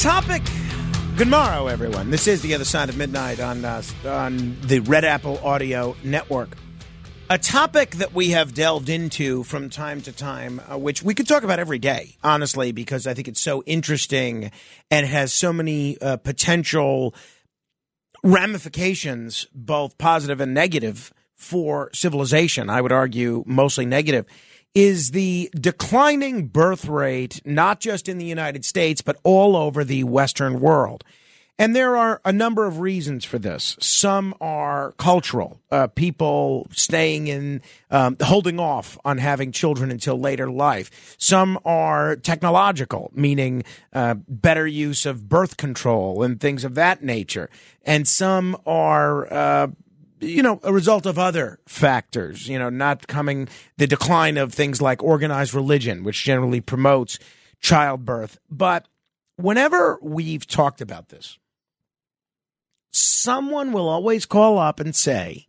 Topic. Good morrow, everyone. This is the other side of midnight on uh, on the Red Apple Audio Network. A topic that we have delved into from time to time, uh, which we could talk about every day, honestly, because I think it's so interesting and has so many uh, potential ramifications, both positive and negative, for civilization. I would argue mostly negative is the declining birth rate, not just in the United States, but all over the Western world. And there are a number of reasons for this. Some are cultural, uh, people staying in, um, holding off on having children until later life. Some are technological, meaning uh, better use of birth control and things of that nature. And some are uh, you know, a result of other factors, you know, not coming the decline of things like organized religion, which generally promotes childbirth. But whenever we've talked about this, someone will always call up and say,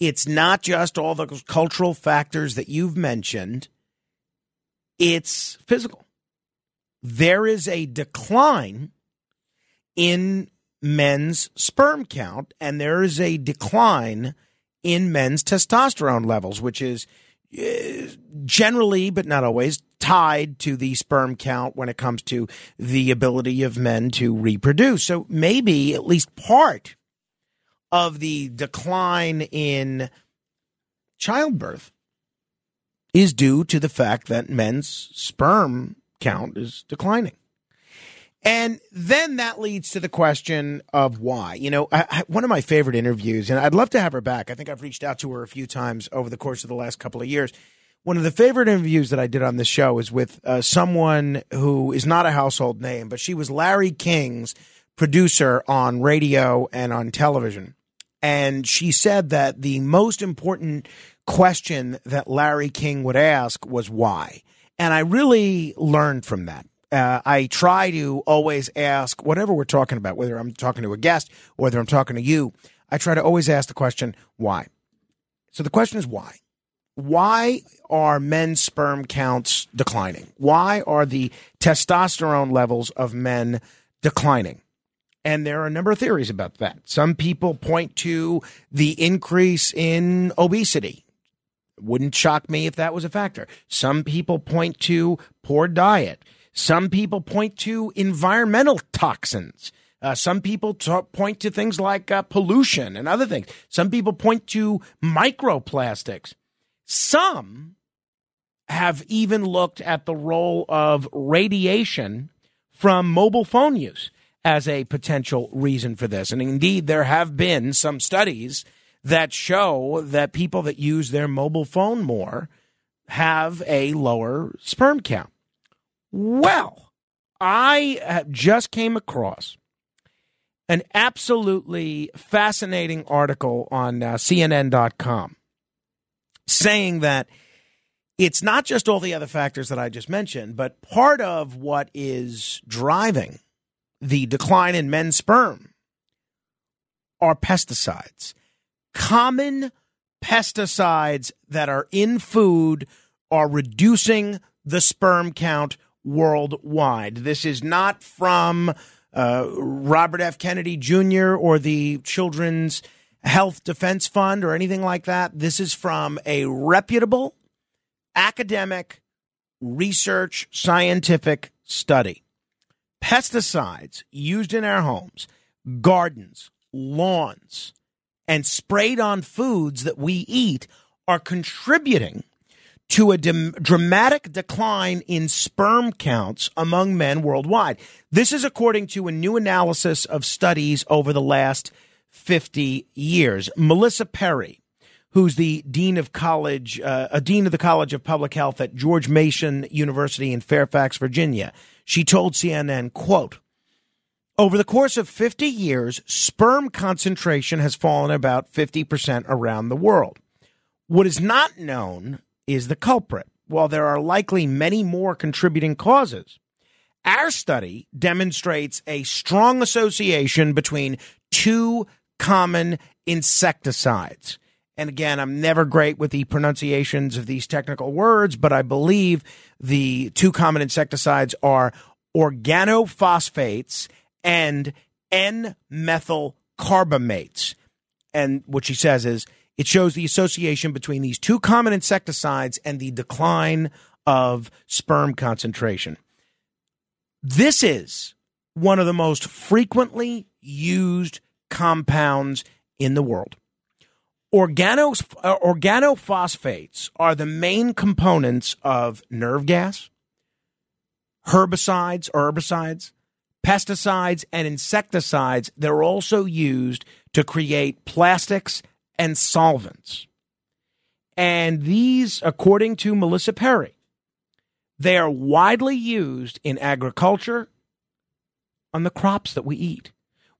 it's not just all the cultural factors that you've mentioned, it's physical. There is a decline in men's sperm count, and there is a decline in men's testosterone levels, which is uh, generally, but not always, tied to the sperm count when it comes to the ability of men to reproduce. So maybe at least part of the decline in childbirth is due to the fact that men's sperm count is declining. And then that leads to the question of why. You know, I, I, one of my favorite interviews, and I'd love to have her back. I think I've reached out to her a few times over the course of the last couple of years. One of the favorite interviews that I did on this show is with uh, someone who is not a household name, but she was Larry King's producer on radio and on television. And she said that the most important question that Larry King would ask was why. And I really learned from that uh, I try to always ask whatever we're talking about, whether I'm talking to a guest whether I'm talking to you. I try to always ask the question, why? So the question is why? Why are men's sperm counts declining? Why are the testosterone levels of men declining? And there are a number of theories about that. Some people point to the increase in obesity. Wouldn't shock me if that was a factor. Some people point to poor diet. Some people point to environmental toxins. Uh, some people point to things like uh, pollution and other things. Some people point to microplastics. Some have even looked at the role of radiation from mobile phone use as a potential reason for this. And indeed, there have been some studies that show that people that use their mobile phone more have a lower sperm count. Well, I just came across an absolutely fascinating article on uh, CNN.com saying that it's not just all the other factors that I just mentioned, but part of what is driving the decline in men's sperm are pesticides. Common pesticides that are in food are reducing the sperm count worldwide. This is not from uh, Robert F. Kennedy Jr. or the Children's Health Defense Fund or anything like that. This is from a reputable academic research scientific study. Pesticides used in our homes, gardens, lawns, and sprayed on foods that we eat are contributing to a dramatic decline in sperm counts among men worldwide. This is according to a new analysis of studies over the last 50 years. Melissa Perry, who's the dean of college, uh, a dean of the College of Public Health at George Mason University in Fairfax, Virginia. She told CNN, quote, over the course of 50 years, sperm concentration has fallen about 50% around the world. What is not known is the culprit. While there are likely many more contributing causes, our study demonstrates a strong association between two common insecticides. And again, I'm never great with the pronunciations of these technical words, but I believe the two common insecticides are organophosphates and N-methyl carbamates. And what she says is it shows the association between these two common insecticides and the decline of sperm concentration. This is one of the most frequently used compounds in the world. Organos, uh, organophosphates are the main components of nerve gas, herbicides herbicides, pesticides, and insecticides. They're also used to create plastics and solvents. And these, according to Melissa Perry, they are widely used in agriculture on the crops that we eat.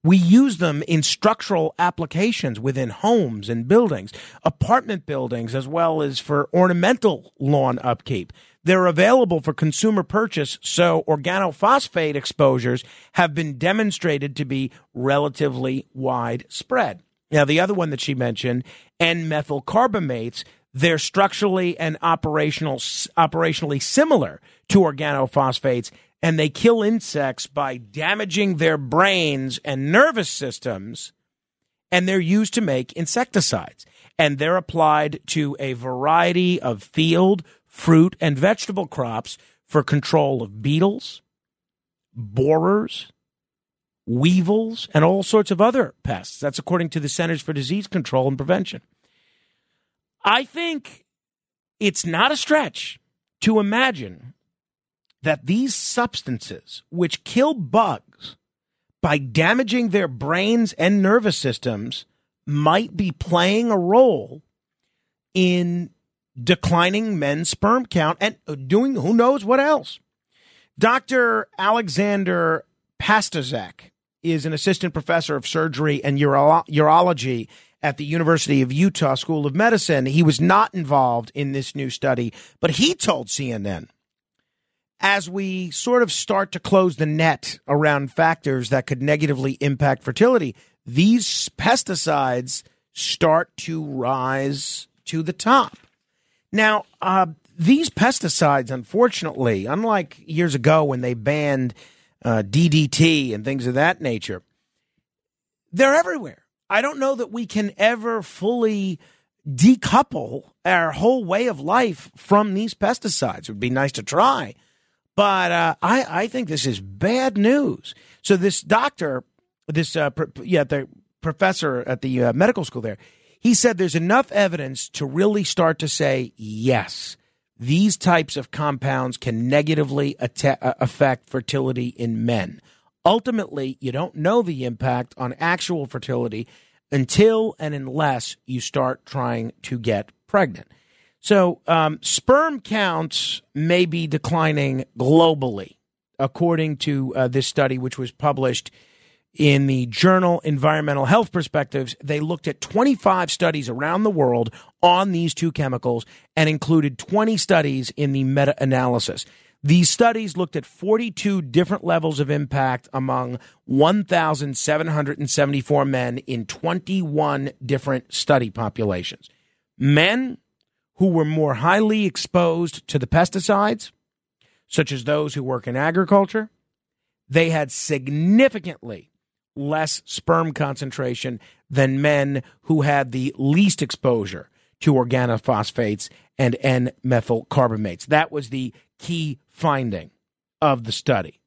We use them in structural applications within homes and buildings, apartment buildings, as well as for ornamental lawn upkeep. They're available for consumer purchase, so organophosphate exposures have been demonstrated to be relatively widespread. Now, the other one that she mentioned, N-methyl carbamates, they're structurally and operational, operationally similar to organophosphates, and they kill insects by damaging their brains and nervous systems, and they're used to make insecticides. And they're applied to a variety of field, fruit, and vegetable crops for control of beetles, borers, weevils, and all sorts of other pests. That's according to the Centers for Disease Control and Prevention. I think it's not a stretch to imagine that these substances, which kill bugs by damaging their brains and nervous systems, might be playing a role in declining men's sperm count and uh, doing who knows what else. Dr. Alexander Pastuszak is an assistant professor of surgery and uro- urology at the University of Utah School of Medicine. He was not involved in this new study, but he told CNN as we sort of start to close the net around factors that could negatively impact fertility, these pesticides start to rise to the top. Now, uh, these pesticides, unfortunately, unlike years ago when they banned uh, DDT and things of that nature, they're everywhere. I don't know that we can ever fully decouple our whole way of life from these pesticides. It would be nice to try, but uh, I, I think this is bad news. So this doctor, this uh, yeah, the professor at the uh, medical school there, he said there's enough evidence to really start to say yes these types of compounds can negatively uh, affect fertility in men. Ultimately, you don't know the impact on actual fertility until and unless you start trying to get pregnant. So, um, sperm counts may be declining globally, according to uh, this study, which was published in the journal Environmental Health Perspectives, they looked at 25 studies around the world on these two chemicals and included 20 studies in the meta analysis. These studies looked at 42 different levels of impact among 1,774 men in 21 different study populations. Men who were more highly exposed to the pesticides, such as those who work in agriculture, they had significantly less sperm concentration than men who had the least exposure to organophosphates and N-methyl carbamates. That was the key finding of the study.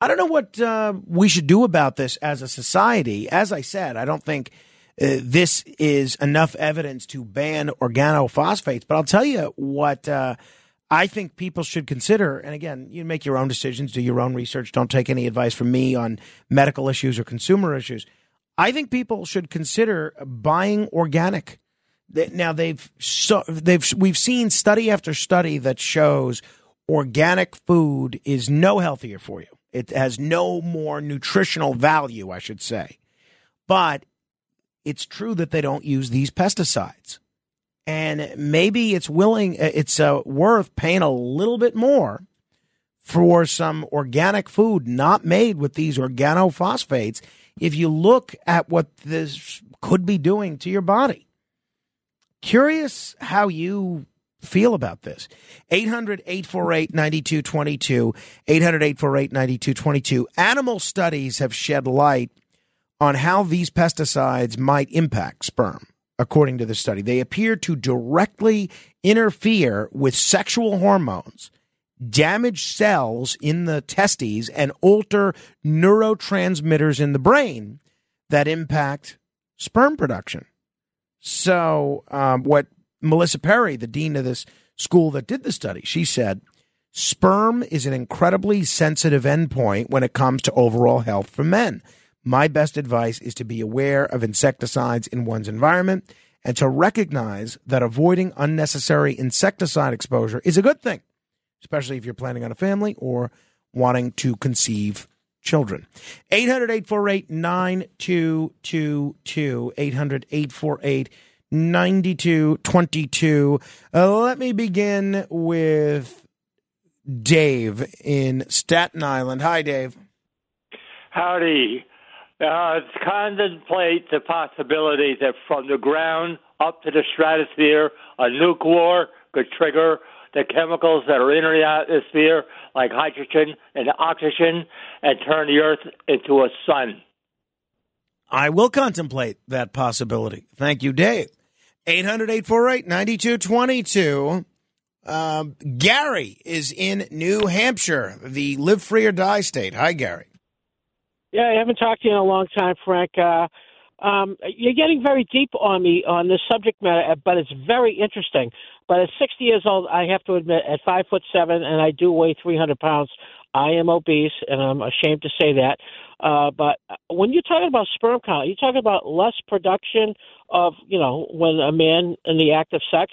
I don't know what uh, we should do about this as a society. As I said, I don't think uh, this is enough evidence to ban organophosphates, but I'll tell you what uh, I think people should consider, and again, you make your own decisions, do your own research. Don't take any advice from me on medical issues or consumer issues. I think people should consider buying organic. Now they've so, they've we've seen study after study that shows organic food is no healthier for you. It has no more nutritional value, I should say. But it's true that they don't use these pesticides. And maybe it's willing, it's uh, worth paying a little bit more for some organic food not made with these organophosphates if you look at what this could be doing to your body. Curious how you feel about this. 800 848 9222. 800 848 9222. Animal studies have shed light on how these pesticides might impact sperm, according to the study. They appear to directly interfere with sexual hormones, damage cells in the testes, and alter neurotransmitters in the brain that impact sperm production. So, um, what Melissa Perry, the dean of this school that did the study, she said, sperm is an incredibly sensitive endpoint when it comes to overall health for men. My best advice is to be aware of insecticides in one's environment and to recognize that avoiding unnecessary insecticide exposure is a good thing, especially if you're planning on a family or wanting to conceive children. 800 848 9222. 800 848 9222. Uh, let me begin with Dave in Staten Island. Hi, Dave. Howdy. Uh, contemplate the possibility that from the ground up to the stratosphere, a nuke war could trigger the chemicals that are in the atmosphere, like hydrogen and oxygen, and turn the Earth into a sun. I will contemplate that possibility. Thank you, Dave. 800 848 9222. Um, Gary is in New Hampshire, the live free or die state. Hi, Gary. Yeah, I haven't talked to you in a long time, Frank. Uh, um, you're getting very deep on me on this subject matter, but it's very interesting. But at 60 years old, I have to admit, at five foot seven, and I do weigh 300 pounds, I am obese, and I'm ashamed to say that. Uh, but when you're talking about sperm count, you're talking about less production of, you know, when a man in the act of sex.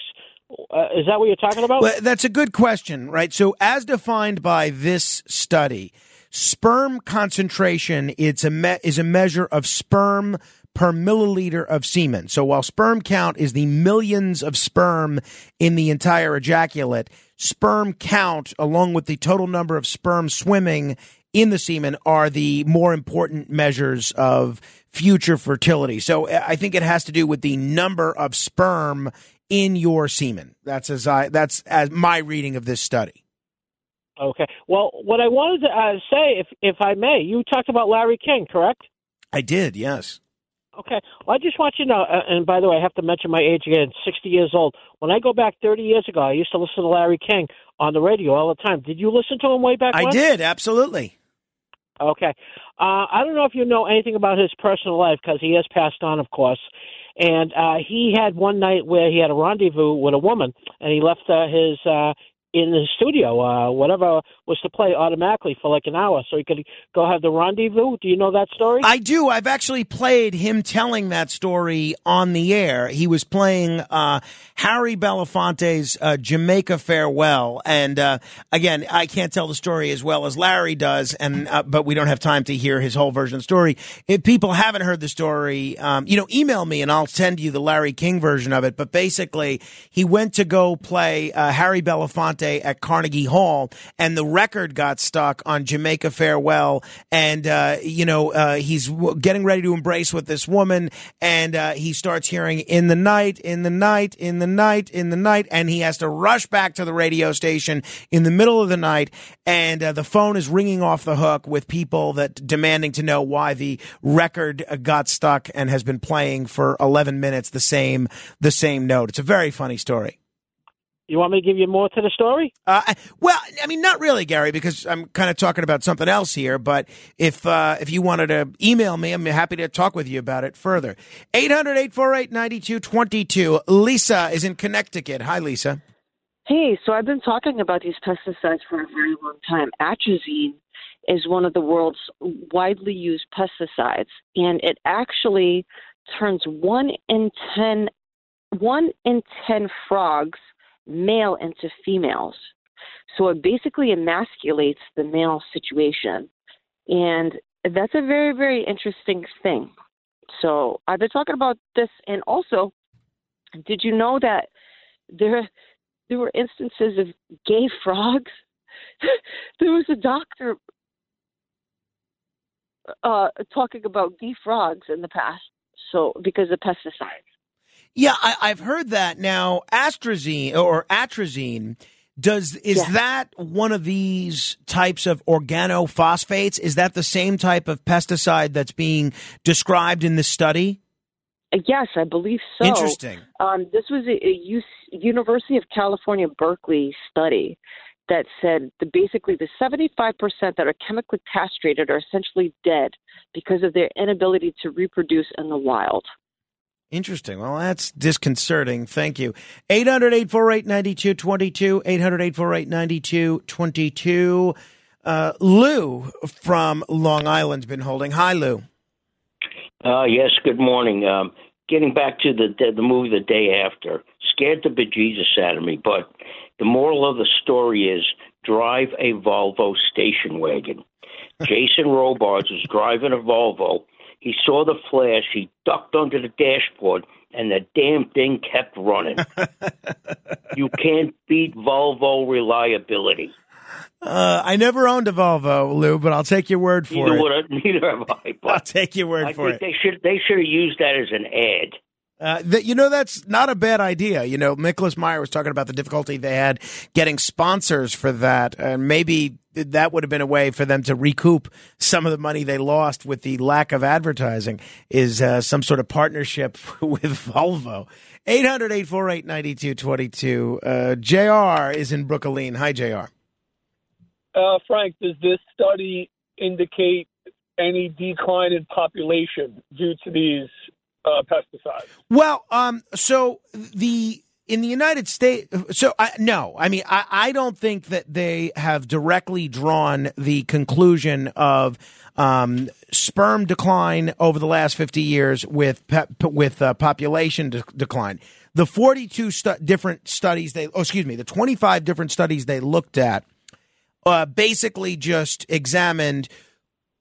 Uh, is that what you're talking about? Well, that's a good question, right? So, as defined by this study, Sperm concentration it's a me- is a measure of sperm per milliliter of semen. So while sperm count is the millions of sperm in the entire ejaculate, sperm count along with the total number of sperm swimming in the semen are the more important measures of future fertility. So uh, I think it has to do with the number of sperm in your semen. That's as I that's as my reading of this study. Okay. Well, what I wanted to uh, say, if if I may, you talked about Larry King, correct? I did. Yes. Okay. Well, I just want you to know, uh, and by the way, I have to mention my age again. Sixty years old. When I go back thirty years ago, I used to listen to Larry King on the radio all the time. Did you listen to him way back? I when? did. Absolutely. Okay. Uh, I don't know if you know anything about his personal life because he has passed on, of course. And uh, he had one night where he had a rendezvous with a woman, and he left uh, his uh, in the studio, uh, whatever was to play automatically for like an hour, so he could go have the rendezvous. Do you know that story? I do. I've actually played him telling that story on the air. He was playing uh, Harry Belafonte's uh, Jamaica Farewell, and uh, again, I can't tell the story as well as Larry does, and uh, but we don't have time to hear his whole version of the story. If people haven't heard the story, um, you know, email me and I'll send you the Larry King version of it. But basically, he went to go play uh, Harry Belafonte at Carnegie Hall, and the record got stuck on Jamaica Farewell. And, uh, you know, uh, he's getting ready to embrace with this woman, and uh, he starts hearing in the night, in the night, in the night, in the night, and he has to rush back to the radio station in the middle of the night, and uh, the phone is ringing off the hook with people that demanding to know why the record got stuck and has been playing for 11 minutes the same the same note. It's a very funny story. You want me to give you more to the story? Uh, well, I mean, not really, Gary, because I'm kind of talking about something else here. But if uh, if you wanted to email me, I'm happy to talk with you about it further. 800-848-9222. Lisa is in Connecticut. Hi, Lisa. Hey, so I've been talking about these pesticides for a very long time. Atrazine is one of the world's widely used pesticides, and it actually turns one in ten one in ten frogs male into females. So it basically emasculates the male situation. And that's a very, very interesting thing. So I've been talking about this and also did you know that there there were instances of gay frogs? there was a doctor uh, talking about gay frogs in the past. So because of pesticides. Yeah, I, have heard that. Now, atrazine or atrazine does is yeah. that one of these types of organophosphates? Is that the same type of pesticide that's being described in this study? Yes, I believe so. Interesting. Um, this was a, a University of California Berkeley study that said that basically the 75% that are chemically castrated are essentially dead because of their inability to reproduce in the wild. Interesting. Well, that's disconcerting. Thank you. 800 848 9222. 800 848 9222. Uh, Lou from Long Island's been holding. Hi, Lou. Uh, yes, good morning. Um, getting back to the, the, the movie The Day After, scared the bejesus out of me, but the moral of the story is drive a Volvo station wagon. Jason Robards was driving a Volvo he saw the flash. He ducked under the dashboard, and the damn thing kept running. you can't beat Volvo reliability. Uh, I never owned a Volvo, Lou, but I'll take your word for neither it. Would I, neither have I. I'll take your word I for think it. They should they should have used that as an ad. Uh, that you know that's not a bad idea. You know, Nicholas Meyer was talking about the difficulty they had getting sponsors for that, and maybe that would have been a way for them to recoup some of the money they lost with the lack of advertising. Is uh, some sort of partnership with Volvo. 800-848-9222. Uh, Jr. is in Brooklyn. Hi, Jr. Uh, Frank, does this study indicate any decline in population due to these uh, pesticides? Well, um, so the in the United States, so I, no, I mean, I, I don't think that they have directly drawn the conclusion of um, sperm decline over the last 50 years with with uh, population de- decline. The 42 stu- different studies they, oh, excuse me, the 25 different studies they looked at, uh, basically just examined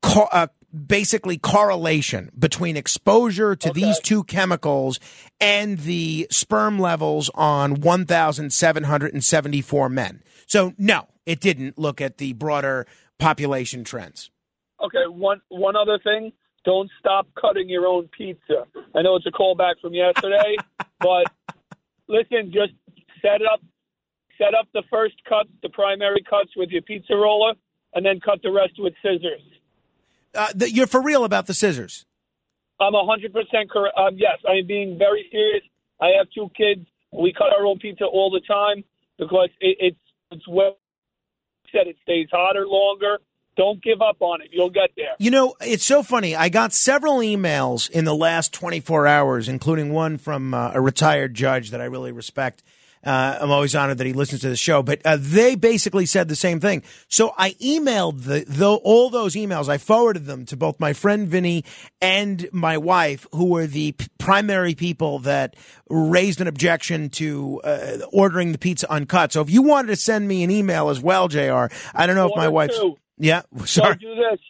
uh, basically correlation between exposure to okay. these two chemicals and the sperm levels on 1,774 men. So, no, it didn't look at the broader population trends. Okay, one one other thing. Don't stop cutting your own pizza. I know it's a callback from yesterday, but listen, just set up set up the first cuts, the primary cuts with your pizza roller, and then cut the rest with scissors. Uh, the, you're for real about the scissors. I'm 100% correct. Um, yes, I am being very serious. I have two kids. We cut our own pizza all the time because it, it's it's well said. It stays hotter longer. Don't give up on it. You'll get there. You know, it's so funny. I got several emails in the last 24 hours, including one from uh, a retired judge that I really respect uh, I'm always honored that he listens to the show, but uh, they basically said the same thing. So I emailed the, the, all those emails. I forwarded them to both my friend Vinny and my wife, who were the p- primary people that raised an objection to uh, ordering the pizza uncut. So if you wanted to send me an email as well, Jr. I don't know Order if my wife's two. yeah. Sorry. So do this.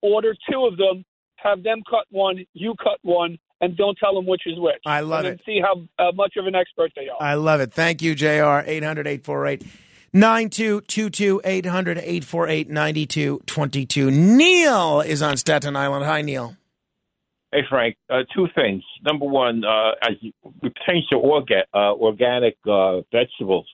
Order two of them. Have them cut one. You cut one and don't tell them which is which. I love and it. See how uh, much of an expert they are. I love it. Thank you, JR. 800 848 9222 800 848 9222. Neil is on Staten Island. Hi, Neil. Hey, Frank. Uh, two things. Number one, uh, as it pertains to orga- uh, organic uh, vegetables,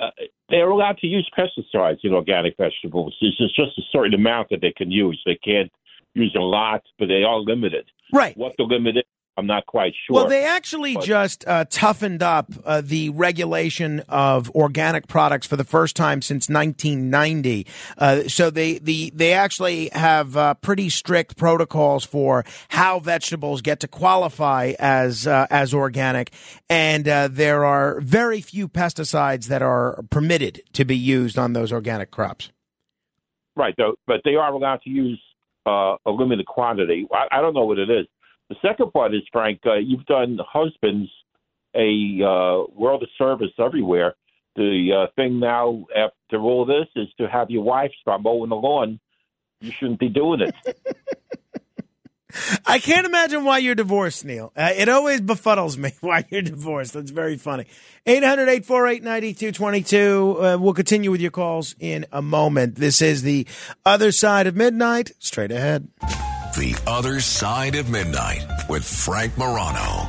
uh, they're allowed to use pesticides in organic vegetables. There's just a certain amount that they can use. They can't use a lot, but they are limited. Right. What the limit is, I'm not quite sure. Well, they actually but, just uh, toughened up uh, the regulation of organic products for the first time since 1990. Uh, so they the they actually have uh, pretty strict protocols for how vegetables get to qualify as uh, as organic, and uh, there are very few pesticides that are permitted to be used on those organic crops. Right, though, but they are allowed to use uh, a limited quantity. I, I don't know what it is. The second part is, Frank, uh, you've done husbands a uh, world of service everywhere. The uh, thing now, after all this, is to have your wife start mowing the lawn. You shouldn't be doing it. I can't imagine why you're divorced, Neil. Uh, it always befuddles me why you're divorced. That's very funny. 800 848 9222. Uh, we'll continue with your calls in a moment. This is the other side of midnight. Straight ahead. The Other Side of Midnight with Frank Morano.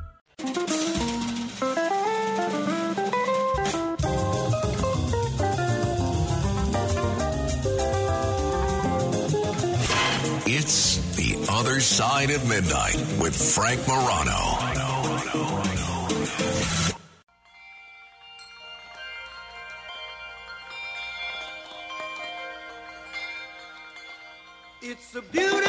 Other Side of Midnight with Frank Morano. It's a beautiful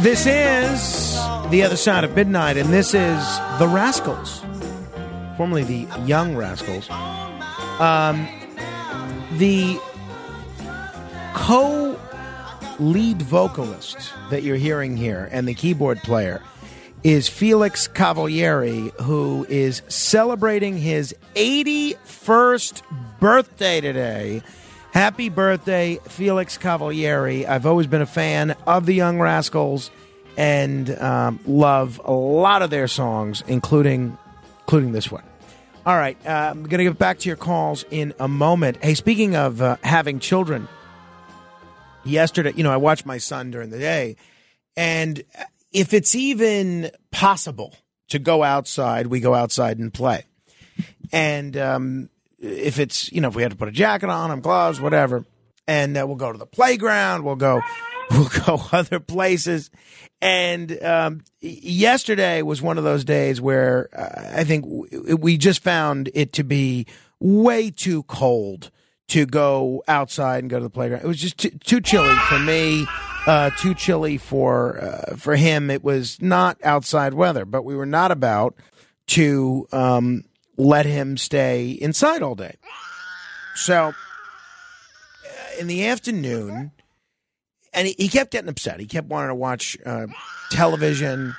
This is The Other Side of Midnight, and this is The Rascals, formerly the Young Rascals. Um, the co lead vocalist that you're hearing here and the keyboard player is Felix Cavaliere, who is celebrating his 81st birthday today. Happy birthday, Felix Cavaliere. I've always been a fan of the Young Rascals and um, love a lot of their songs, including including this one. All right, uh, I'm going to get back to your calls in a moment. Hey, speaking of uh, having children, yesterday, you know, I watched my son during the day, and if it's even possible to go outside, we go outside and play. And um, if it's, you know, if we had to put a jacket on him, gloves, whatever, and uh, we'll go to the playground, we'll go, we'll go other places. And um, yesterday was one of those days where uh, I think w- we just found it to be way too cold to go outside and go to the playground. It was just too, too chilly for me, uh, too chilly for uh, for him. It was not outside weather, but we were not about to um, let him stay inside all day. So uh, in the afternoon, and he, he kept getting upset. He kept wanting to watch uh, television,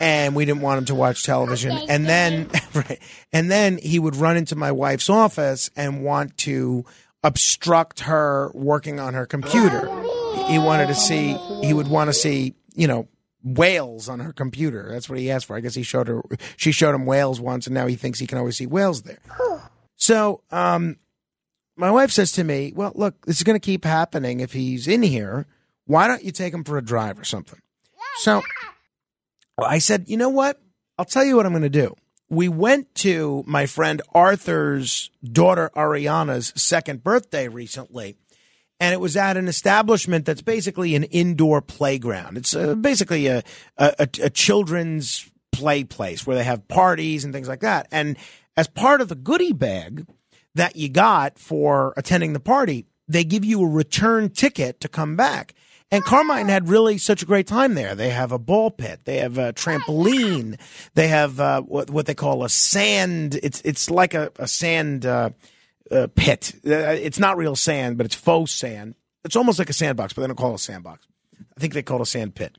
and we didn't want him to watch television. And then, right, and then he would run into my wife's office and want to obstruct her working on her computer. He wanted to see. He would want to see. You know. Whales on her computer. That's what he asked for. I guess he showed her. She showed him whales once, and now he thinks he can always see whales there. So, um, my wife says to me, "Well, look, this is going to keep happening if he's in here. Why don't you take him for a drive or something?" So I said, "You know what? I'll tell you what I'm going to do." We went to my friend Arthur's daughter Ariana's second birthday recently, and it was at an establishment that's basically an indoor playground. It's uh, basically a, a, a, children's play place where they have parties and things like that. And as part of the goodie bag that you got for attending the party, they give you a return ticket to come back. And Carmine had really such a great time there. They have a ball pit, they have a trampoline, they have uh, what, what they call a sand. It's it's like a, a sand uh, uh, pit. Uh, it's not real sand, but it's faux sand. It's almost like a sandbox, but they don't call it a sandbox. I think they call it a sand pit.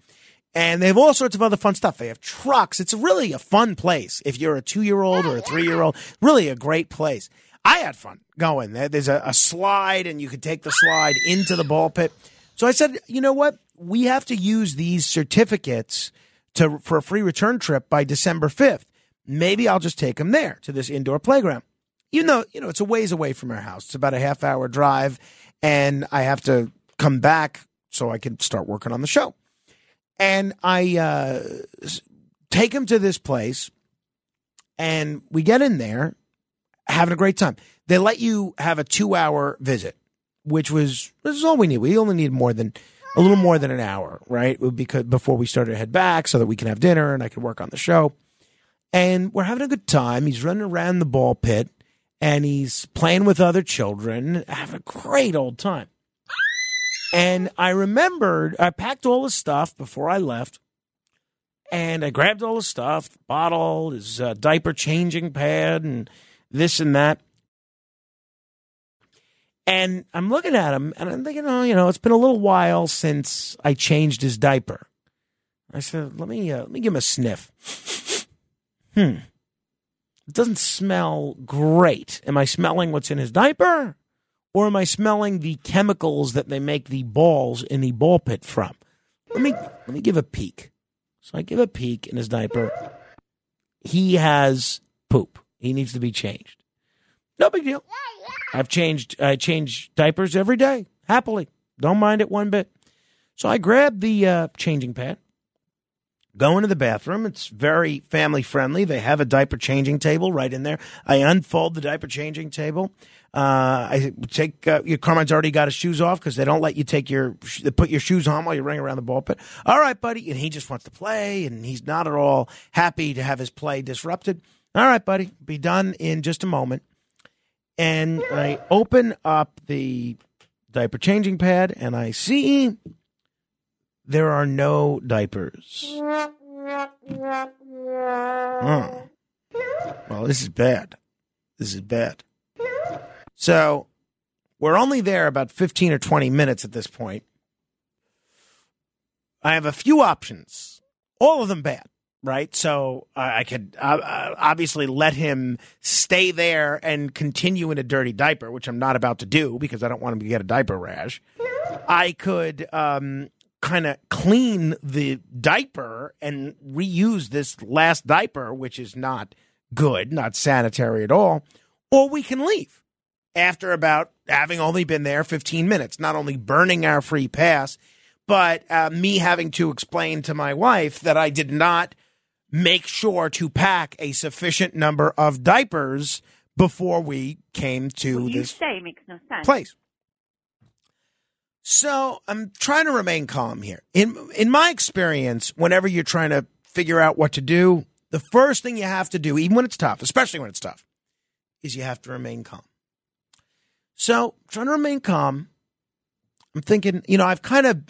And they have all sorts of other fun stuff. They have trucks. It's really a fun place. If you're a two year old or a three year old, really a great place. I had fun going there. There's a, a slide, and you could take the slide into the ball pit. So I said, you know what? We have to use these certificates to for a free return trip by December 5th. Maybe I'll just take them there to this indoor playground. Even though, you know, it's a ways away from our house. It's about a half hour drive, and I have to come back so I can start working on the show. And I uh, take him to this place, and we get in there, having a great time. They let you have a two hour visit, which was this is all we need. We only need more than a little more than an hour, right? Because before we started to head back, so that we can have dinner and I can work on the show. And we're having a good time. He's running around the ball pit and he's playing with other children, have a great old time. And I remembered I packed all his stuff before I left. And I grabbed all his stuff, the bottle, his uh, diaper changing pad, and this and that. And I'm looking at him and I'm thinking, oh, you know, it's been a little while since I changed his diaper. I said, let me uh, let me give him a sniff. Hmm. It doesn't smell great. Am I smelling what's in his diaper? Or am I smelling the chemicals that they make the balls in the ball pit from? Let me let me give a peek. So I give a peek in his diaper. He has poop. He needs to be changed. No big deal. I've changed I change diapers every day, happily. Don't mind it one bit. So I grab the uh, changing pad, go into the bathroom. It's very family friendly. They have a diaper changing table right in there. I unfold the diaper changing table. Uh, I take uh, your Carmine's already got his shoes off because they don't let you take your they put your shoes on while you're running around the ball pit. All right, buddy, and he just wants to play, and he's not at all happy to have his play disrupted. All right, buddy, be done in just a moment. And I open up the diaper changing pad, and I see there are no diapers. Oh. Well, this is bad. This is bad. So we're only there about 15 or 20 minutes at this point. I have a few options, all of them bad, right? So I I could uh, obviously let him stay there and continue in a dirty diaper, which I'm not about to do because I don't want him to get a diaper rash. I could um, kind of clean the diaper and reuse this last diaper, which is not good, not sanitary at all, or we can leave after about having only been there 15 minutes, not only burning our free pass, but uh, me having to explain to my wife that I did not make sure to pack a sufficient number of diapers before we came to What you this say makes no sense. place. So I'm trying to remain calm here. In in my experience, whenever you're trying to figure out what to do, the first thing you have to do, even when it's tough, especially when it's tough, is you have to remain calm. So trying to remain calm. I'm thinking, you know, I've kind of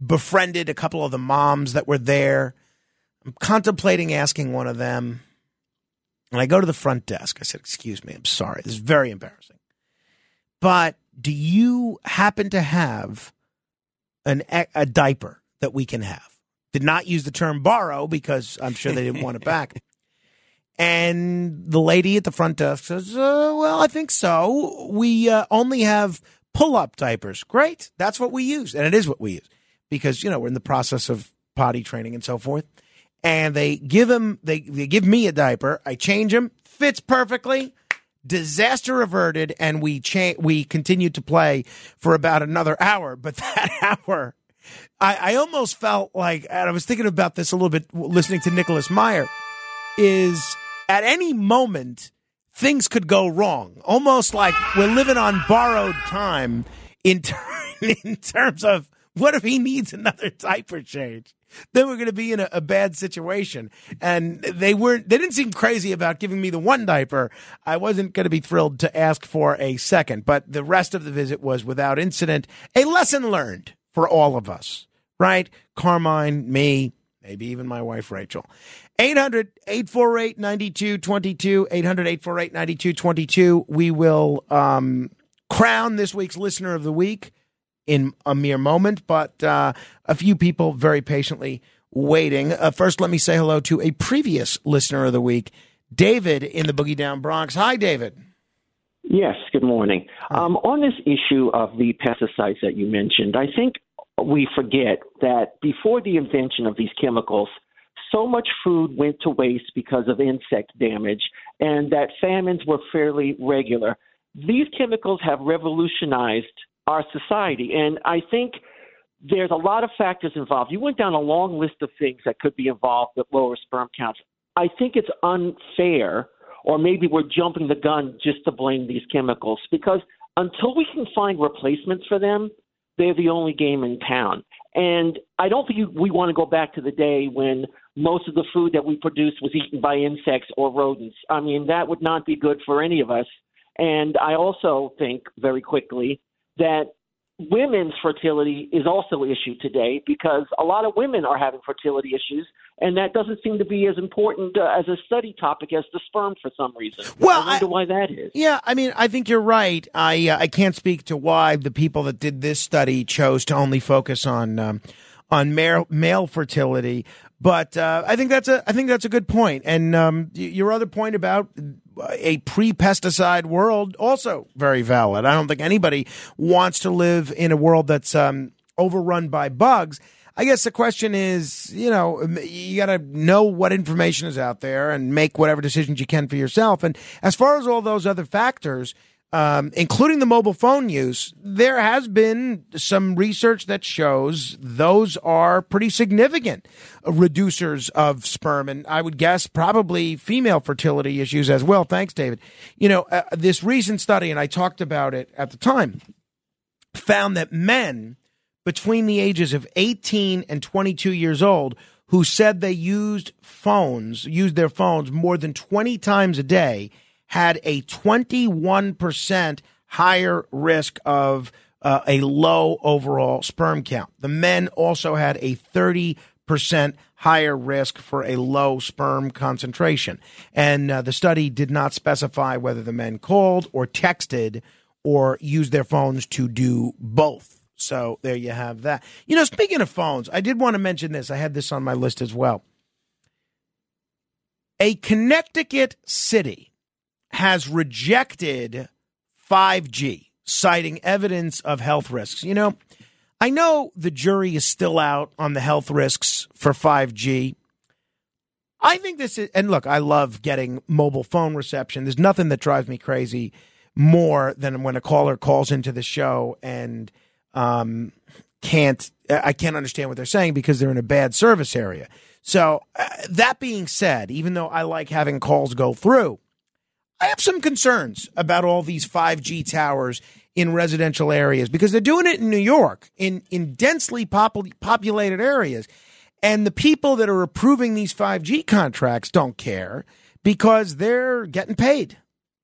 befriended a couple of the moms that were there. I'm contemplating asking one of them. And I go to the front desk. I said, Excuse me, I'm sorry. This is very embarrassing. But do you happen to have an a diaper that we can have? Did not use the term borrow because I'm sure they didn't want it back. And the lady at the front desk says, uh, "Well, I think so. We uh, only have pull-up diapers. Great, that's what we use, and it is what we use because you know we're in the process of potty training and so forth. And they give him, they, they give me a diaper. I change him, fits perfectly. Disaster averted, and we cha- we continued to play for about another hour. But that hour, I, I almost felt like, and I was thinking about this a little bit listening to Nicholas Meyer, is at any moment things could go wrong. Almost like we're living on borrowed time in, ter- in terms of what if he needs another diaper change? Then we're going to be in a, a bad situation. And they weren't, they didn't seem crazy about giving me the one diaper. I wasn't going to be thrilled to ask for a second, but the rest of the visit was without incident. A lesson learned for all of us, right? Carmine, me, maybe even my wife, Rachel. 800 848 9222. 800 848 9222. We will um, crown this week's listener of the week in a mere moment, but uh, a few people very patiently waiting. Uh, first, let me say hello to a previous listener of the week, David in the Boogie Down Bronx. Hi, David. Yes, good morning. Um, on this issue of the pesticides that you mentioned, I think we forget that before the invention of these chemicals, so much food went to waste because of insect damage, and that famines were fairly regular. These chemicals have revolutionized our society, and I think there's a lot of factors involved. You went down a long list of things that could be involved with lower sperm counts. I think it's unfair, or maybe we're jumping the gun just to blame these chemicals because until we can find replacements for them, they're the only game in town. And I don't think we want to go back to the day when most of the food that we produced was eaten by insects or rodents. I mean, that would not be good for any of us. And I also think very quickly that women's fertility is also an issue today because a lot of women are having fertility issues, and that doesn't seem to be as important uh, as a study topic as the sperm for some reason. Well, I wonder why that is. Yeah, I mean, I think you're right. I uh, I can't speak to why the people that did this study chose to only focus on um, on male male fertility, but uh, I think that's a I think that's a good point. And um, your other point about a pre-pesticide world also very valid. I don't think anybody wants to live in a world that's um, overrun by bugs. I guess the question is, you know, you got to know what information is out there and make whatever decisions you can for yourself. And as far as all those other factors, um, including the mobile phone use, there has been some research that shows those are pretty significant reducers of sperm, and I would guess probably female fertility issues as well. Thanks, David. You know, uh, this recent study, and I talked about it at the time, found that men between the ages of 18 and 22 years old who said they used phones, used their phones more than 20 times a day, had a 21% higher risk of uh, a low overall sperm count. The men also had a 30% higher risk for a low sperm concentration. And uh, the study did not specify whether the men called or texted or used their phones to do both. So there you have that. You know, speaking of phones, I did want to mention this. I had this on my list as well. A Connecticut city has rejected 5G, citing evidence of health risks. You know, I know the jury is still out on the health risks for 5G. I think this is, and look, I love getting mobile phone reception. There's nothing that drives me crazy more than when a caller calls into the show and um, can't, I can't understand what they're saying because they're in a bad service area. So, uh, that being said, even though I like having calls go through, I have some concerns about all these 5G towers in residential areas because they're doing it in New York in in densely popul- populated areas and the people that are approving these 5G contracts don't care because they're getting paid.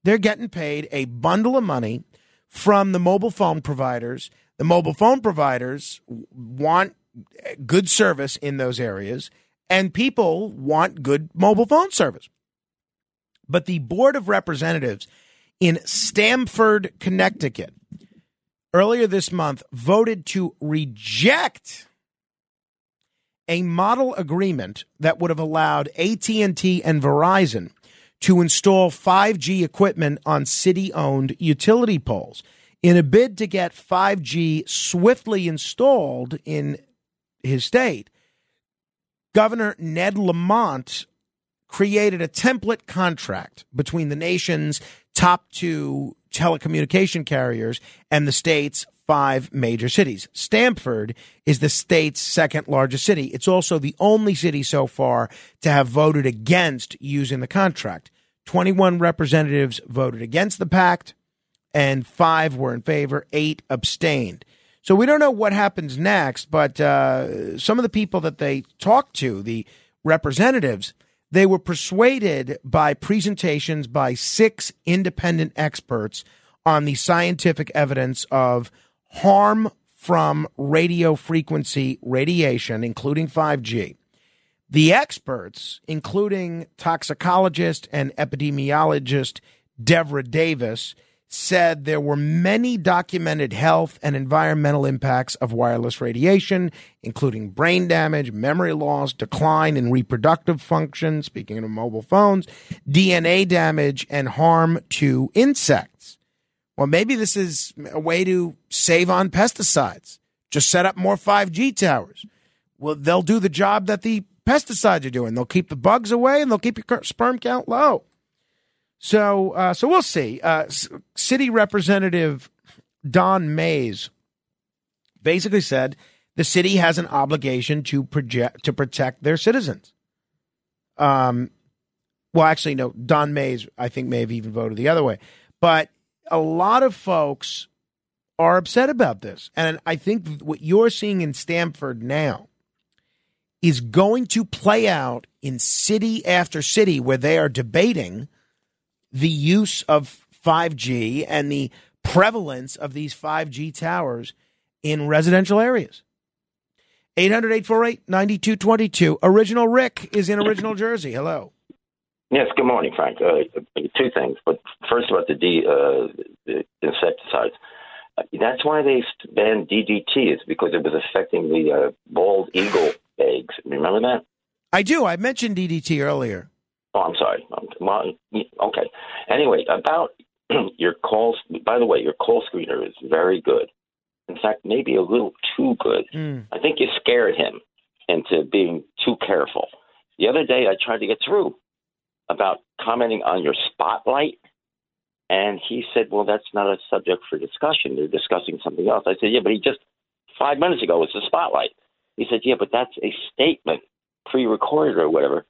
They're getting paid a bundle of money from the mobile phone providers. The mobile phone providers want good service in those areas and people want good mobile phone service. But the Board of Representatives in Stamford, Connecticut, earlier this month voted to reject a model agreement that would have allowed AT&T and Verizon to install 5G equipment on city-owned utility poles in a bid to get 5G swiftly installed in his state. Governor Ned Lamont created a template contract between the nation's top two telecommunication carriers and the state's five major cities. Stamford is the state's second largest city. It's also the only city so far to have voted against using the contract. 21 representatives voted against the pact and five were in favor, eight abstained. So we don't know what happens next, but uh, some of the people that they talked to, the representatives, they were persuaded by presentations by six independent experts on the scientific evidence of harm from radio frequency radiation, including 5G. The experts, including toxicologist and epidemiologist Devra Davis, said there were many documented health and environmental impacts of wireless radiation, including brain damage, memory loss, decline in reproductive function, speaking of mobile phones, DNA damage, and harm to insects. Well, maybe this is a way to save on pesticides. Just set up more 5G towers. Well, they'll do the job that the pesticides are doing. They'll keep the bugs away and they'll keep your sperm count low. So, uh, so we'll see. Uh, City Representative Don Mays basically said the city has an obligation to project to protect their citizens. Um, well, actually, no. Don Mays, I think, may have even voted the other way. But a lot of folks are upset about this, and I think what you're seeing in Stamford now is going to play out in city after city where they are debating the use of 5G and the prevalence of these 5G towers in residential areas. 800 848 9222. Original Rick is in Original Jersey. Hello. Yes, good morning, Frank. Uh, two things, but first about the, D, uh, the insecticides. That's why they banned DDT is because it was affecting the uh, bald eagle eggs. Remember that? I do. I mentioned DDT earlier. Oh, I'm sorry. Um, well, okay. Anyway, about your calls. By the way, your call screener is very good. In fact, maybe a little too good. I think you scared him into being too careful. The other day, I tried to get through about commenting on your spotlight, and he said, "Well, that's not a subject for discussion. They're discussing something else." I said, "Yeah, but he just five minutes ago was the spotlight." He said, "Yeah, but that's a statement, pre-recorded or whatever.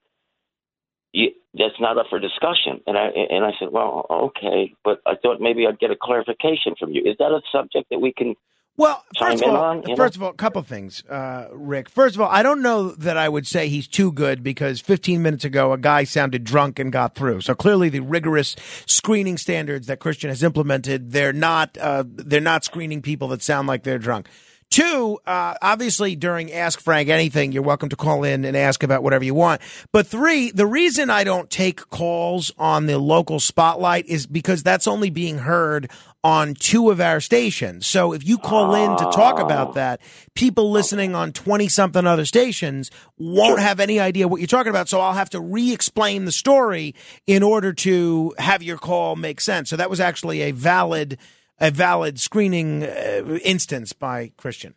You, that's not up for discussion." And I and I said, "Well, okay, but I thought maybe I'd get a clarification from you. Is that a subject that we can?" Well, First of all, on, know? first of all, a couple things, uh, Rick. First of all, I don't know that I would say he's too good because 15 minutes ago a guy sounded drunk and got through. So clearly, the rigorous screening standards that Christian has implemented, they're not uh, they're not screening people that sound like they're drunk. Two, uh, obviously during Ask Frank Anything, you're welcome to call in and ask about whatever you want. But three, the reason I don't take calls on the local spotlight is because that's only being heard on two of our stations. So if you call in to talk about that, people listening on 20 something other stations won't have any idea what you're talking about. So I'll have to re explain the story in order to have your call make sense. So that was actually a valid, a valid screening uh, instance by Christian.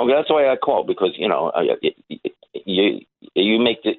Okay, that's why I call because you know you you make the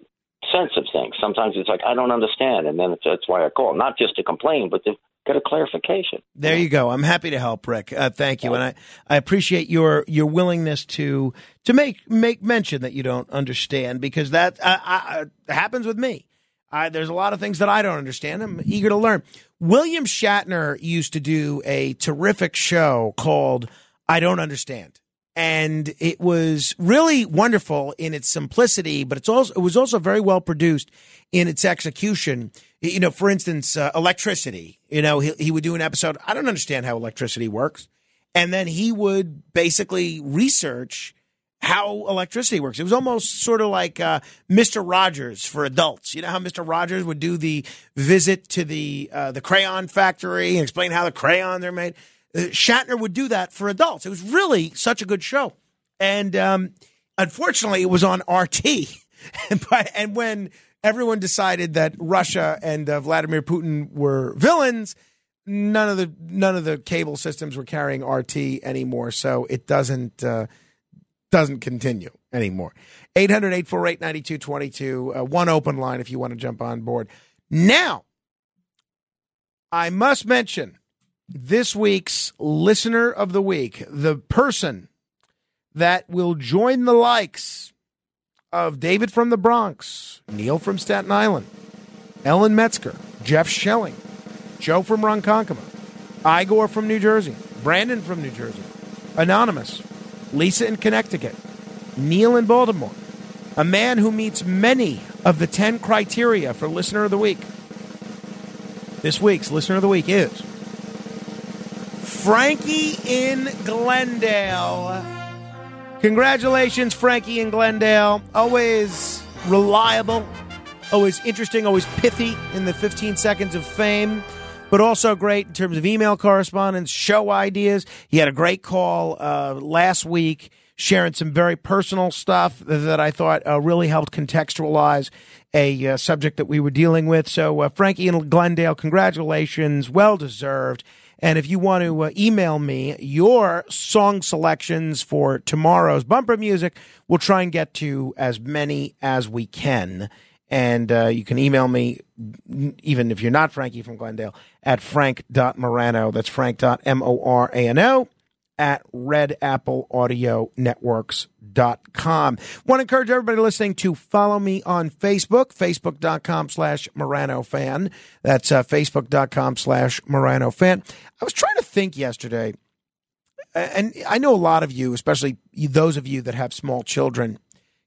sense of things. Sometimes it's like I don't understand, and then that's why I call, not just to complain, but to get a clarification. There you go. I'm happy to help, Rick. Uh, thank you, and I, I appreciate your your willingness to to make make mention that you don't understand because that uh, uh, happens with me. I, there's a lot of things that I don't understand. I'm eager to learn. William Shatner used to do a terrific show called "I Don't Understand." And it was really wonderful in its simplicity, but it's also it was also very well produced in its execution. You know, for instance, uh, electricity. You know, he he would do an episode. I don't understand how electricity works, and then he would basically research how electricity works. It was almost sort of like uh, Mr. Rogers for adults. You know how Mr. Rogers would do the visit to the uh, the crayon factory and explain how the crayons are made. Uh, Shatner would do that for adults. It was really such a good show, and um, unfortunately, it was on RT. and, and when everyone decided that Russia and uh, Vladimir Putin were villains, none of the none of the cable systems were carrying RT anymore. So it doesn't. Doesn't continue anymore. 800 848 9222. uh, One open line if you want to jump on board. Now, I must mention this week's listener of the week, the person that will join the likes of David from the Bronx, Neil from Staten Island, Ellen Metzger, Jeff Schelling, Joe from Ronkonkoma, Igor from New Jersey, Brandon from New Jersey, Anonymous, Lisa in Connecticut, Neil in Baltimore, a man who meets many of the 10 criteria for Listener of the Week. This week's Listener of the Week is Frankie in Glendale. Congratulations, Frankie in Glendale. Always reliable, always interesting, always pithy in the 15 seconds of fame. But also great in terms of email correspondence, show ideas. He had a great call uh, last week, sharing some very personal stuff that I thought uh, really helped contextualize a uh, subject that we were dealing with. So, uh, Frankie and Glendale, congratulations, well deserved. And if you want to uh, email me your song selections for tomorrow's bumper music, we'll try and get to as many as we can. And uh, you can email me, even if you're not Frankie from Glendale, at frank.morano. That's frank.m-o-r-a-n-o at redappleaudio.networks.com. Want to encourage everybody listening to follow me on Facebook, facebook.com slash Morano fan. That's uh, facebook.com slash Morano fan. I was trying to think yesterday, and I know a lot of you, especially those of you that have small children,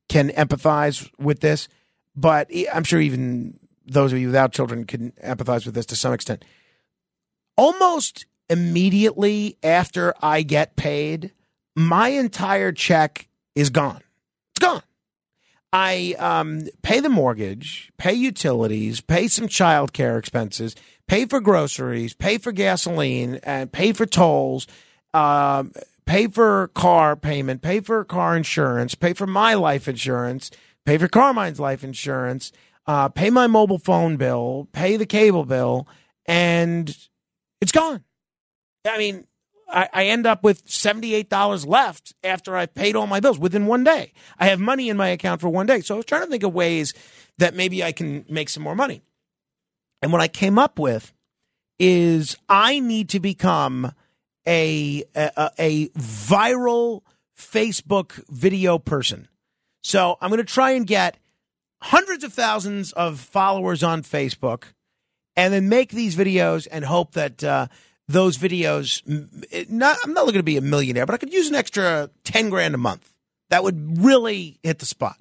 can empathize with this, but I'm sure even those of you without children can empathize with this to some extent. Almost immediately after I get paid, my entire check is gone. It's gone. I um, pay the mortgage, pay utilities, pay some childcare expenses, pay for groceries, pay for gasoline, and pay for tolls, um, pay for car payment, pay for car insurance, pay for my life insurance, pay for Carmine's life insurance, uh, pay my mobile phone bill, pay the cable bill, and it's gone. I mean, I, I end up with $78 left after I've paid all my bills within one day. I have money in my account for one day. So I was trying to think of ways that maybe I can make some more money. And what I came up with is I need to become a, a, a viral Facebook video person. So I'm going to try and get hundreds of thousands of followers on Facebook and then make these videos and hope that uh, those videos. Not, I'm not looking to be a millionaire, but I could use an extra 10 grand a month. That would really hit the spot.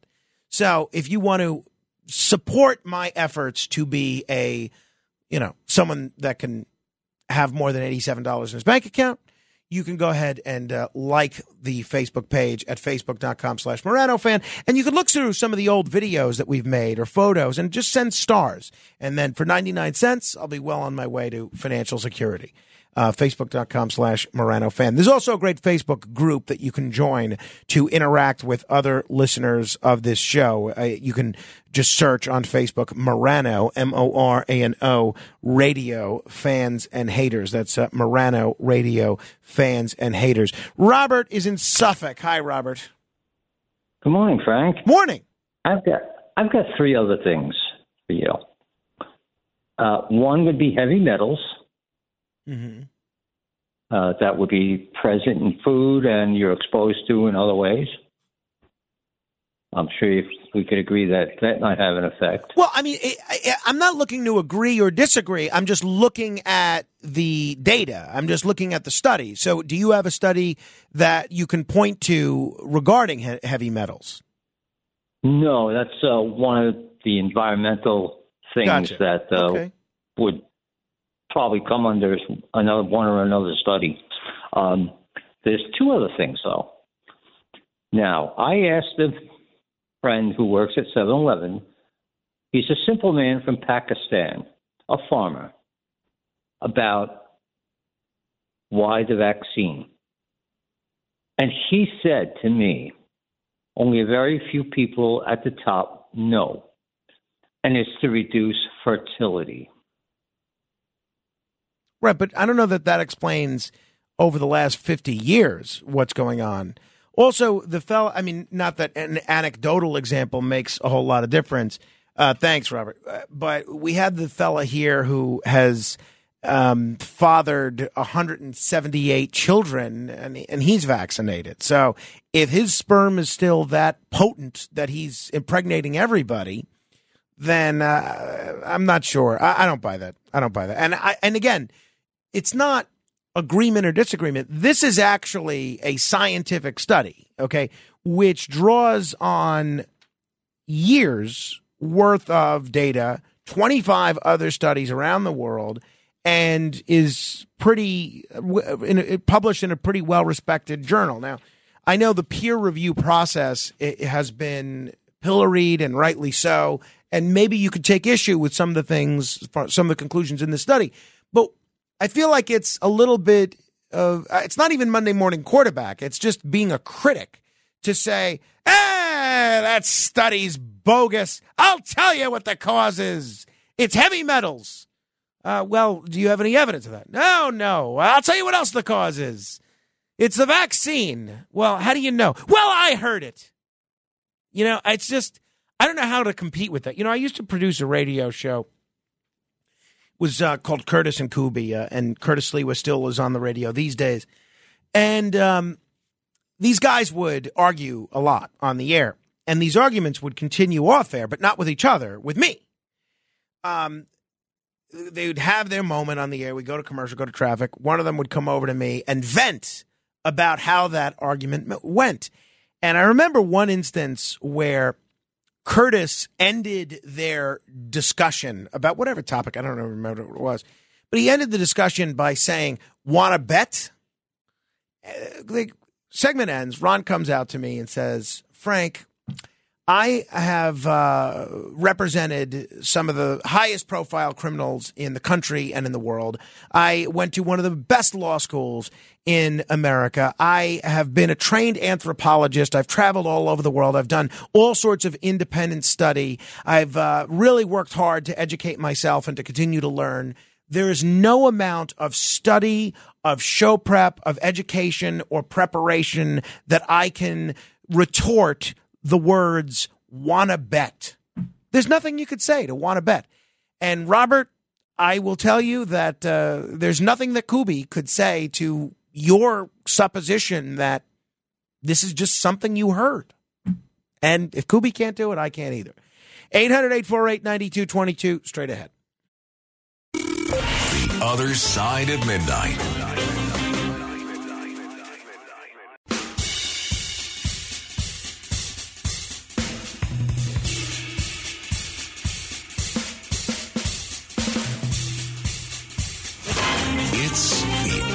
So if you want to support my efforts to be a, you know, someone that can have more than $87 in his bank account, you can go ahead and uh, like the Facebook page at facebook.com slash Morano fan. And you can look through some of the old videos that we've made or photos and just send stars. And then for 99 cents, I'll be well on my way to financial security uh, facebook.com slash Morano fan. There's also a great Facebook group that you can join to interact with other listeners of this show. Uh, you can just search on Facebook Morano, M O R A N O, radio fans and haters. That's uh, Morano radio fans and haters. Robert is in Suffolk. Hi, Robert. Good morning, Frank. Morning. I've got I've got three other things for you. Uh, one would be heavy metals. Mm-hmm. uh, that would be present in food and you're exposed to in other ways. I'm sure if we could agree that that might have an effect. Well, I mean, I, I, I'm not looking to agree or disagree. I'm just looking at the data. I'm just looking at the study. So, do you have a study that you can point to regarding he- heavy metals? No, that's uh, one of the environmental things Gotcha. that uh, Okay. would probably come under another one or another study. Um, there's two other things, though. Now, I asked a friend who works at 7 Eleven, he's a simple man from Pakistan, a farmer, about why the vaccine. And he said to me, only a very few people at the top know, and it's to reduce fertility. Right, but I don't know that that explains over the last 50 years what's going on. Also, the fella, I mean, not that an anecdotal example makes a whole lot of difference. Uh, thanks, Robert. Uh, but we had the fella here who has um, fathered 178 children, and, and he's vaccinated. So if his sperm is still that potent that he's impregnating everybody, then uh, I'm not sure. I, I don't buy that. I don't buy that. And I, and again, it's not agreement or disagreement. This is actually a scientific study, okay, which draws on years worth of data, 25 other studies around the world, and is pretty in a, published in a pretty well respected journal. Now, I know the peer review process has been pilloried and rightly so, and maybe you could take issue with some of the things, some of the conclusions in the study. But I feel like it's a little bit of, uh, it's not even Monday morning quarterback. It's just being a critic to say, eh, that study's bogus. I'll tell you what the cause is. It's heavy metals. Uh, well, do you have any evidence of that? No, no. I'll tell you what else the cause is. It's the vaccine. Well, how do you know? Well, I heard it. You know, it's just, I don't know how to compete with that. You know, I used to produce a radio show. Was uh, called Curtis and Kuby, uh, and Curtis Sliwa still was on the radio these days. And um, these guys would argue a lot on the air, and these arguments would continue off air, but not with each other, with me. Um, they would have their moment on the air. We go to commercial, go to traffic. One of them would come over to me and vent about how that argument went. And I remember one instance where Curtis ended their discussion about whatever topic. I don't remember what it was, but he ended the discussion by saying, "Want to bet?" Uh, the segment ends. Ron comes out to me and says, "Frank, I have uh, represented some of the highest profile criminals in the country and in the world. I went to one of the best law schools in America. I have been a trained anthropologist. I've traveled all over the world. I've done all sorts of independent study. I've uh, really worked hard to educate myself and to continue to learn. There is no amount of study, of show prep, of education, or preparation that I can retort the words wanna bet. There's nothing you could say to wanna bet. And Robert, I will tell you that uh, there's nothing that Kuby could say to your supposition that this is just something you heard. And if Kuby can't do it, I can't either. 800 848 9222, straight ahead. The other side of midnight.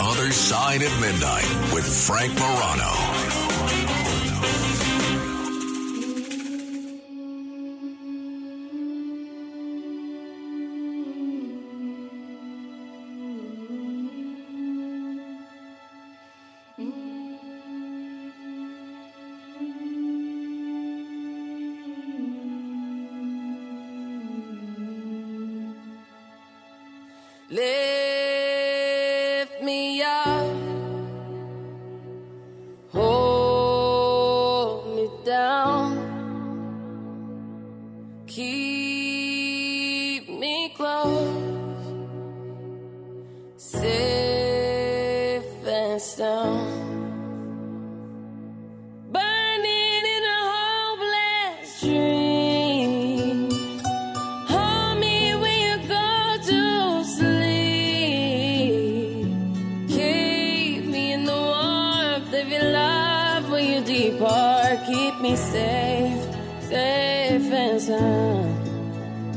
Other side of midnight with Frank Morano. Lift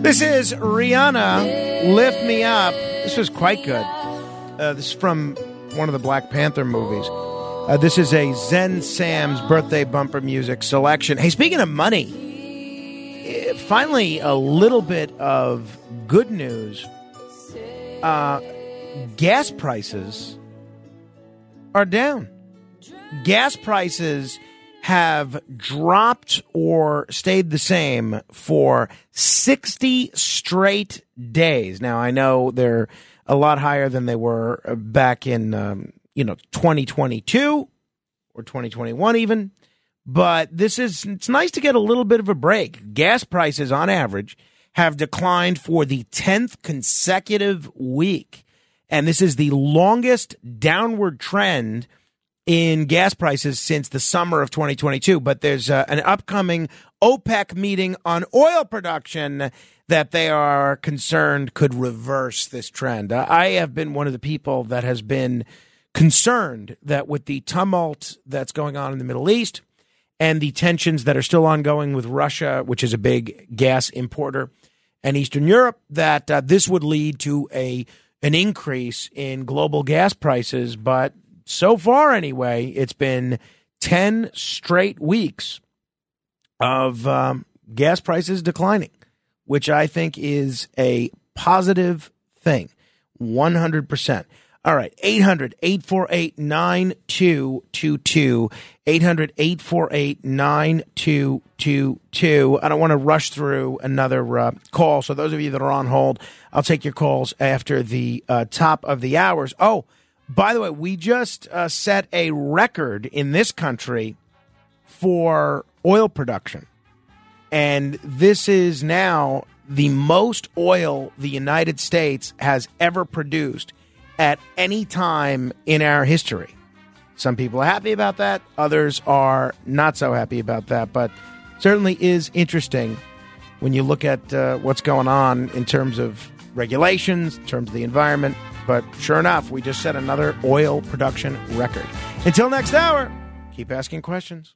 This is Rihanna, Lift Me Up. This was quite good. Uh, this is from one of the Black Panther movies. Uh, this is a Zen Sam's birthday bumper music selection. Hey, speaking of money, eh, finally a little bit of good news. Uh, gas prices are down. Gas prices have dropped or stayed the same for 60 straight days. Now, I know they're a lot higher than they were uh, back in, um, you know, 2022 or 2021 even. But this is, it's nice to get a little bit of a break. Gas prices on average have declined for the 10th consecutive week. And this is the longest downward trend in gas prices since the summer of 2022. But there's uh, an upcoming OPEC meeting on oil production that they are concerned could reverse this trend. Uh, I have been one of the people that has been concerned that with the tumult that's going on in the Middle East and the tensions that are still ongoing with Russia, which is a big gas importer, and Eastern Europe, that uh, this would lead to a an increase in global gas prices. But so far, anyway, it's been ten straight weeks of um, gas prices declining, which I think is a positive thing. 100%. All right, 800 848 9222. 800 848 9222. I don't want to rush through another uh, call. So, those of you that are on hold, I'll take your calls after the uh, top of the hours. Oh, by the way, we just uh, set a record in this country for oil production. And this is now the most oil the United States has ever produced at any time in our history. Some people are happy about that, others are not so happy about that, but certainly is interesting when you look at uh, what's going on in terms of regulations, in terms of the environment. But sure enough, we just set another oil production record. Until next hour, keep asking questions.